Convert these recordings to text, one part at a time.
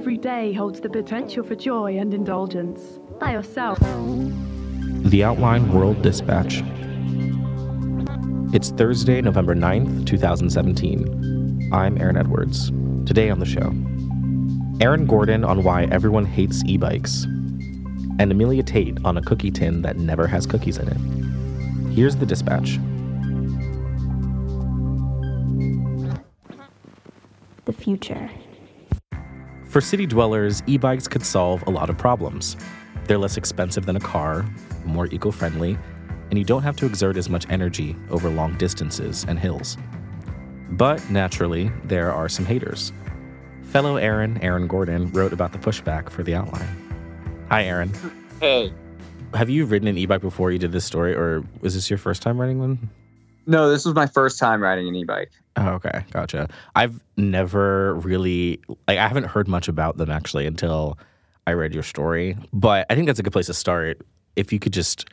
Every day holds the potential for joy and indulgence. By yourself. The Outline World Dispatch. It's Thursday, November 9th, 2017. I'm Aaron Edwards. Today on the show, Aaron Gordon on why everyone hates e bikes, and Amelia Tait on a cookie tin that never has cookies in it. Here's the dispatch. The future. For city dwellers, e bikes could solve a lot of problems. They're less expensive than a car, more eco friendly, and you don't have to exert as much energy over long distances and hills. But naturally, there are some haters. Fellow Aaron, Aaron Gordon, wrote about the pushback for the outline. Hi, Aaron. Hey. Have you ridden an e bike before you did this story, or was this your first time riding one? No, this was my first time riding an e bike. Oh, okay, gotcha. I've never really like I haven't heard much about them actually until I read your story. But I think that's a good place to start. If you could just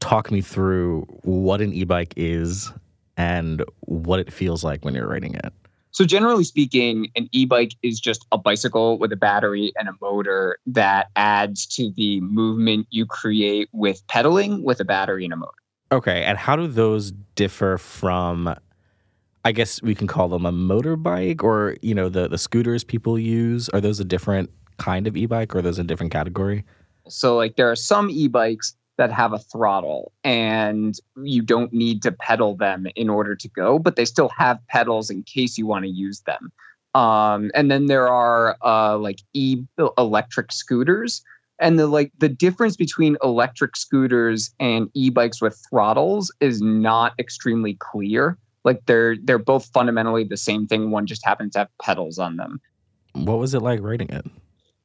talk me through what an e-bike is and what it feels like when you're riding it. So generally speaking, an e-bike is just a bicycle with a battery and a motor that adds to the movement you create with pedaling with a battery and a motor. Okay, and how do those differ from I guess we can call them a motorbike or, you know, the the scooters people use? Are those a different kind of e-bike or are those a different category? So like there are some e-bikes that have a throttle and you don't need to pedal them in order to go, but they still have pedals in case you want to use them. Um, and then there are uh, like e electric scooters. And the like the difference between electric scooters and e-bikes with throttles is not extremely clear. Like they're they're both fundamentally the same thing. One just happens to have pedals on them. What was it like riding it?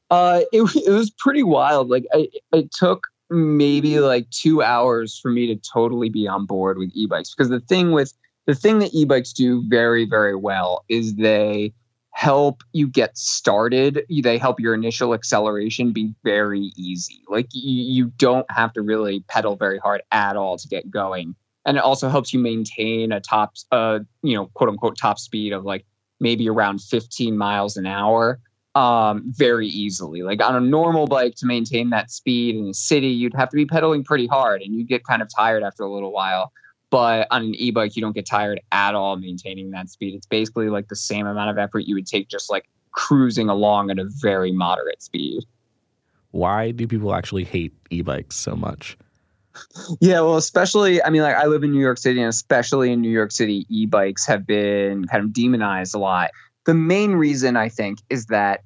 Uh, it it was pretty wild. Like I, it took maybe like two hours for me to totally be on board with e-bikes because the thing with the thing that e-bikes do very very well is they help you get started they help your initial acceleration be very easy like you, you don't have to really pedal very hard at all to get going and it also helps you maintain a top uh you know quote unquote top speed of like maybe around 15 miles an hour um, very easily. Like on a normal bike, to maintain that speed in the city, you'd have to be pedaling pretty hard and you'd get kind of tired after a little while. But on an e bike, you don't get tired at all maintaining that speed. It's basically like the same amount of effort you would take just like cruising along at a very moderate speed. Why do people actually hate e bikes so much? Yeah, well, especially, I mean, like I live in New York City, and especially in New York City, e bikes have been kind of demonized a lot. The main reason I think is that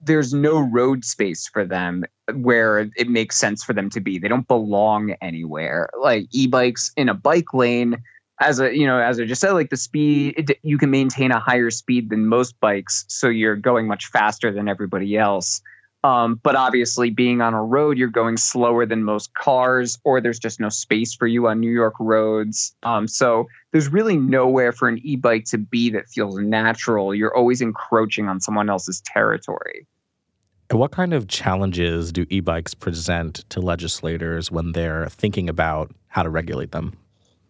there's no road space for them where it makes sense for them to be. They don't belong anywhere. Like e-bikes in a bike lane, as a you know, as I just said, like the speed you can maintain a higher speed than most bikes, so you're going much faster than everybody else. Um, but obviously, being on a road, you're going slower than most cars, or there's just no space for you on New York roads. Um, so there's really nowhere for an e bike to be that feels natural. You're always encroaching on someone else's territory. And what kind of challenges do e bikes present to legislators when they're thinking about how to regulate them?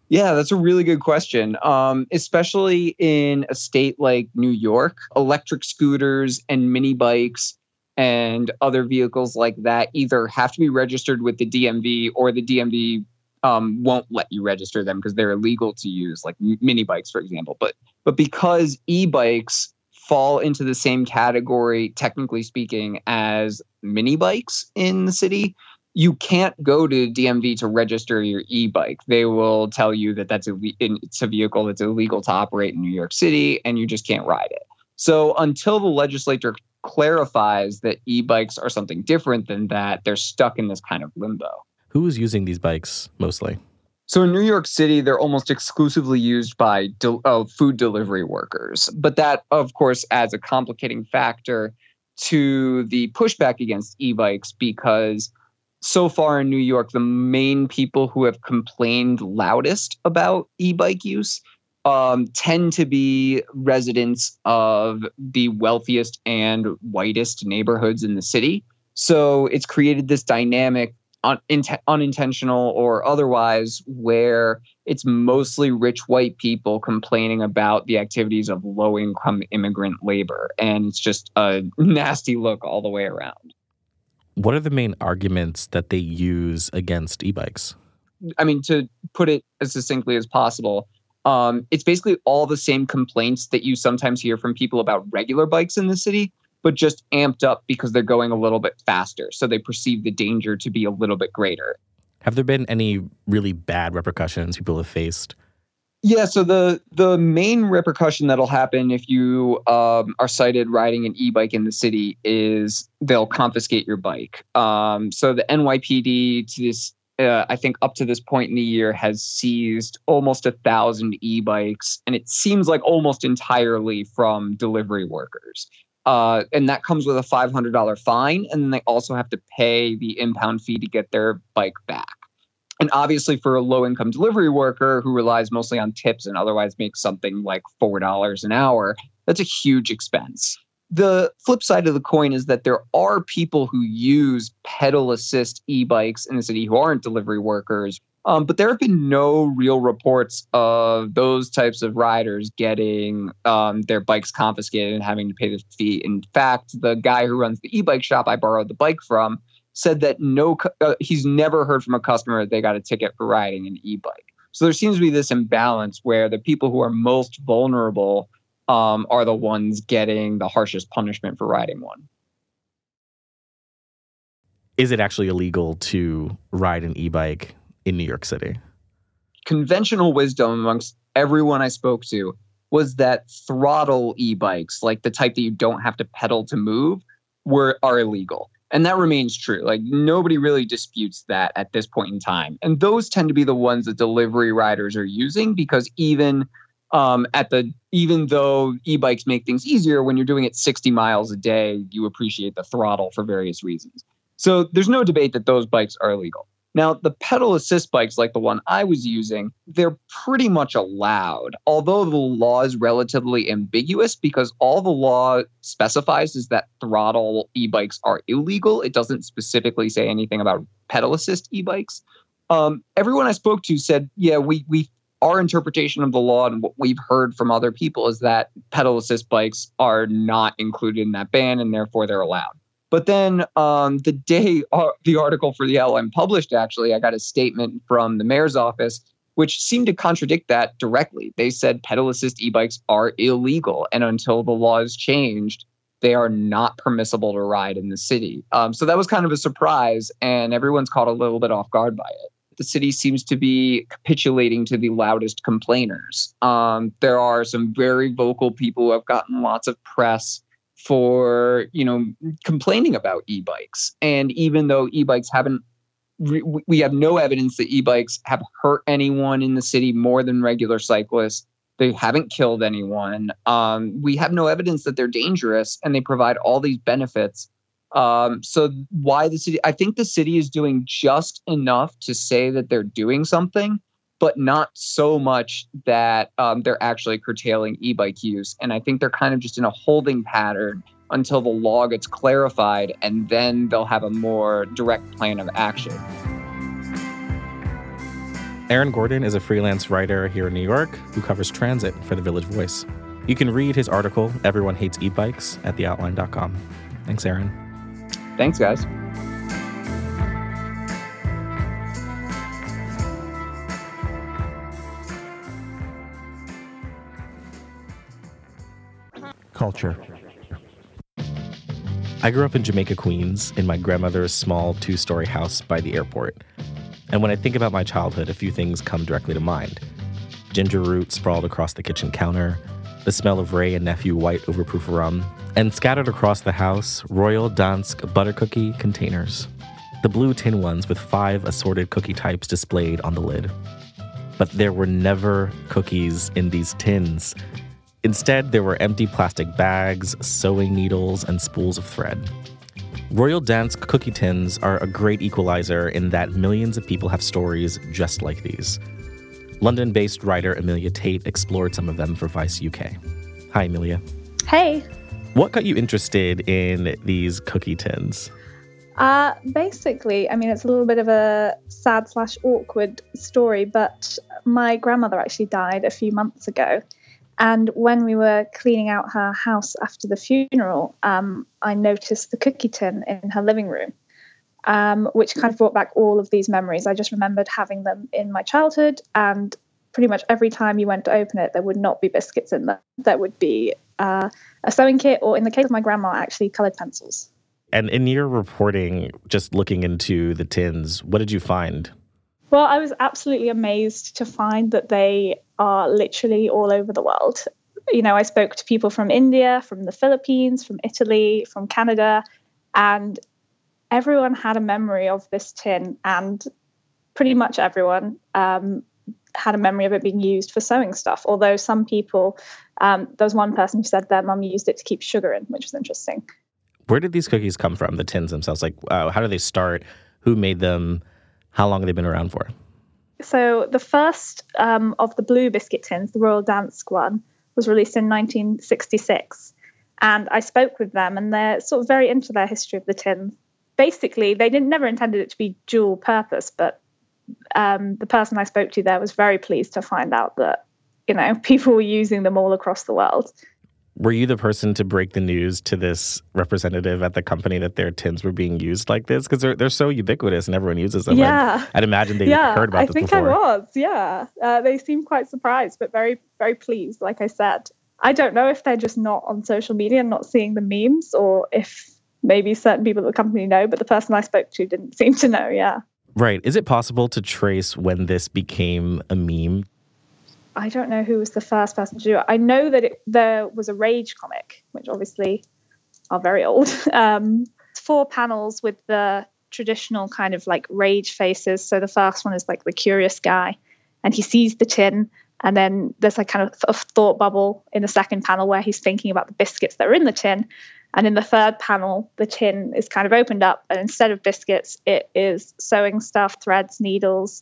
Yeah, that's a really good question. Um, especially in a state like New York, electric scooters and mini bikes and other vehicles like that either have to be registered with the DMV or the DMV um, won't let you register them because they're illegal to use, like mini bikes, for example. But but because e-bikes fall into the same category, technically speaking, as mini bikes in the city, you can't go to DMV to register your e-bike. They will tell you that that's a it's a vehicle that's illegal to operate in New York City, and you just can't ride it. So until the legislature clarifies that e-bikes are something different than that, they're stuck in this kind of limbo. Who is using these bikes mostly? So in New York City, they're almost exclusively used by de- uh, food delivery workers. But that, of course, adds a complicating factor to the pushback against e bikes because so far in New York, the main people who have complained loudest about e bike use um, tend to be residents of the wealthiest and whitest neighborhoods in the city. So it's created this dynamic un- int- unintentional or otherwise, where it's mostly rich white people complaining about the activities of low income immigrant labor. And it's just a nasty look all the way around. What are the main arguments that they use against e bikes? I mean, to put it as succinctly as possible, um, it's basically all the same complaints that you sometimes hear from people about regular bikes in the city, but just amped up because they're going a little bit faster. So they perceive the danger to be a little bit greater. Have there been any really bad repercussions people have faced? Yeah, so the the main repercussion that'll happen if you um, are cited riding an e-bike in the city is they'll confiscate your bike. Um, so the NYPD to this, uh, I think, up to this point in the year, has seized almost a thousand e-bikes, and it seems like almost entirely from delivery workers. Uh, and that comes with a $500 fine, and then they also have to pay the impound fee to get their bike back. And obviously, for a low income delivery worker who relies mostly on tips and otherwise makes something like $4 an hour, that's a huge expense. The flip side of the coin is that there are people who use pedal assist e bikes in the city who aren't delivery workers. Um, but there have been no real reports of those types of riders getting um, their bikes confiscated and having to pay the fee. In fact, the guy who runs the e bike shop I borrowed the bike from said that no, uh, he's never heard from a customer that they got a ticket for riding an e-bike. So there seems to be this imbalance where the people who are most vulnerable um, are the ones getting the harshest punishment for riding one. Is it actually illegal to ride an e-bike in New York City? Conventional wisdom amongst everyone I spoke to was that throttle e-bikes, like the type that you don't have to pedal to move, were are illegal and that remains true. Like nobody really disputes that at this point in time. And those tend to be the ones that delivery riders are using because even um, at the even though e-bikes make things easier when you're doing it 60 miles a day, you appreciate the throttle for various reasons. So there's no debate that those bikes are illegal. Now, the pedal assist bikes, like the one I was using, they're pretty much allowed, although the law is relatively ambiguous because all the law specifies is that throttle e bikes are illegal. It doesn't specifically say anything about pedal assist e bikes. Um, everyone I spoke to said, yeah, we, we, our interpretation of the law and what we've heard from other people is that pedal assist bikes are not included in that ban and therefore they're allowed. But then um, the day uh, the article for the LM published, actually, I got a statement from the mayor's office, which seemed to contradict that directly. They said pedal assist e bikes are illegal. And until the law is changed, they are not permissible to ride in the city. Um, so that was kind of a surprise, and everyone's caught a little bit off guard by it. The city seems to be capitulating to the loudest complainers. Um, there are some very vocal people who have gotten lots of press for you know complaining about e-bikes. And even though e-bikes haven't we have no evidence that e-bikes have hurt anyone in the city more than regular cyclists. They haven't killed anyone. Um, we have no evidence that they're dangerous and they provide all these benefits um, so why the city i think the city is doing just enough to say that they're doing something but not so much that um, they're actually curtailing e-bike use. And I think they're kind of just in a holding pattern until the law gets clarified, and then they'll have a more direct plan of action. Aaron Gordon is a freelance writer here in New York who covers transit for the Village Voice. You can read his article, Everyone Hates E-Bikes, at theoutline.com. Thanks, Aaron. Thanks, guys. culture. I grew up in Jamaica, Queens, in my grandmother's small two story house by the airport. And when I think about my childhood, a few things come directly to mind ginger root sprawled across the kitchen counter, the smell of Wray and Nephew white overproof rum, and scattered across the house, Royal Dansk butter cookie containers. The blue tin ones with five assorted cookie types displayed on the lid. But there were never cookies in these tins. Instead, there were empty plastic bags, sewing needles, and spools of thread. Royal Dansk cookie tins are a great equalizer in that millions of people have stories just like these. London based writer Amelia Tait explored some of them for Vice UK. Hi, Amelia. Hey. What got you interested in these cookie tins? Uh, basically, I mean, it's a little bit of a sad slash awkward story, but my grandmother actually died a few months ago. And when we were cleaning out her house after the funeral, um, I noticed the cookie tin in her living room, um, which kind of brought back all of these memories. I just remembered having them in my childhood, and pretty much every time you went to open it, there would not be biscuits in there. There would be uh, a sewing kit, or in the case of my grandma, actually colored pencils. And in your reporting, just looking into the tins, what did you find? Well, I was absolutely amazed to find that they are literally all over the world. You know, I spoke to people from India, from the Philippines, from Italy, from Canada, and everyone had a memory of this tin, and pretty much everyone um, had a memory of it being used for sewing stuff. Although some people, um, there was one person who said their mum used it to keep sugar in, which was interesting. Where did these cookies come from? The tins themselves, like uh, how do they start? Who made them? How long have they been around for? So the first um, of the blue biscuit tins, the Royal Dansk one, was released in 1966, and I spoke with them, and they're sort of very into their history of the tins. Basically, they didn't never intended it to be dual purpose, but um, the person I spoke to there was very pleased to find out that you know people were using them all across the world were you the person to break the news to this representative at the company that their tins were being used like this? Because they're, they're so ubiquitous and everyone uses them. Yeah. I'd, I'd imagine they yeah, heard about this. I think before. I was, yeah. Uh, they seemed quite surprised, but very, very pleased, like I said. I don't know if they're just not on social media and not seeing the memes or if maybe certain people at the company know, but the person I spoke to didn't seem to know, yeah. Right. Is it possible to trace when this became a meme? I don't know who was the first person to do it. I know that it, there was a Rage comic, which obviously are very old. Um, four panels with the traditional kind of like rage faces. So the first one is like the curious guy, and he sees the tin, and then there's like kind of a thought bubble in the second panel where he's thinking about the biscuits that are in the tin. And in the third panel, the tin is kind of opened up, and instead of biscuits, it is sewing stuff, threads, needles,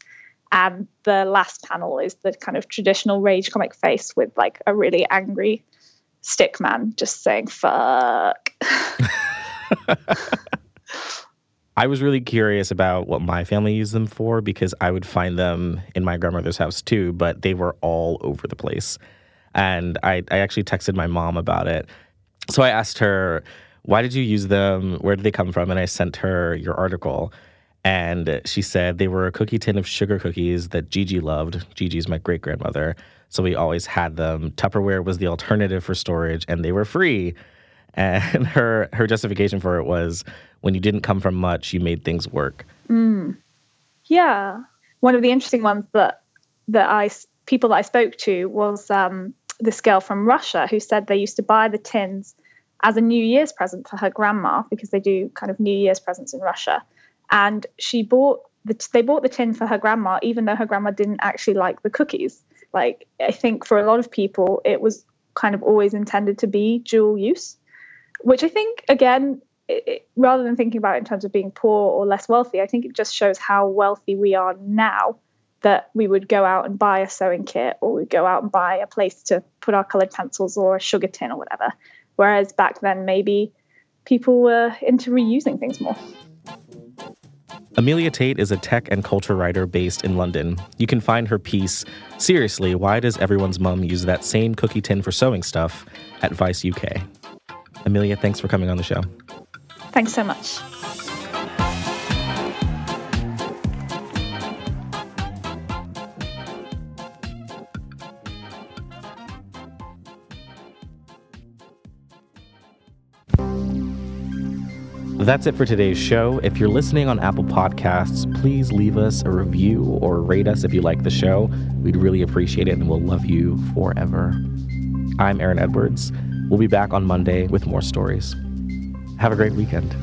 and the last panel is the kind of traditional rage comic face with like a really angry stick man just saying fuck. I was really curious about what my family used them for because I would find them in my grandmother's house too, but they were all over the place. And I, I actually texted my mom about it. So I asked her, why did you use them? Where did they come from? And I sent her your article. And she said they were a cookie tin of sugar cookies that Gigi loved. Gigi's my great grandmother. So we always had them. Tupperware was the alternative for storage, and they were free. And her her justification for it was when you didn't come from much, you made things work. Mm. Yeah, one of the interesting ones that that I people that I spoke to was um, this girl from Russia who said they used to buy the tins as a New Year's present for her grandma because they do kind of New Year's presents in Russia. And she bought the they bought the tin for her grandma even though her grandma didn't actually like the cookies. Like i think for a lot of people it was kind of always intended to be dual use which i think again it, it, rather than thinking about it in terms of being poor or less wealthy i think it just shows how wealthy we are now that we would go out and buy a sewing kit or we'd go out and buy a place to put our colored pencils or a sugar tin or whatever whereas back then maybe people were into reusing things more Amelia Tait is a tech and culture writer based in London. You can find her piece, Seriously, Why Does Everyone's Mum Use That Same Cookie Tin for Sewing Stuff, at Vice UK. Amelia, thanks for coming on the show. Thanks so much. That's it for today's show. If you're listening on Apple Podcasts, please leave us a review or rate us if you like the show. We'd really appreciate it and we'll love you forever. I'm Aaron Edwards. We'll be back on Monday with more stories. Have a great weekend.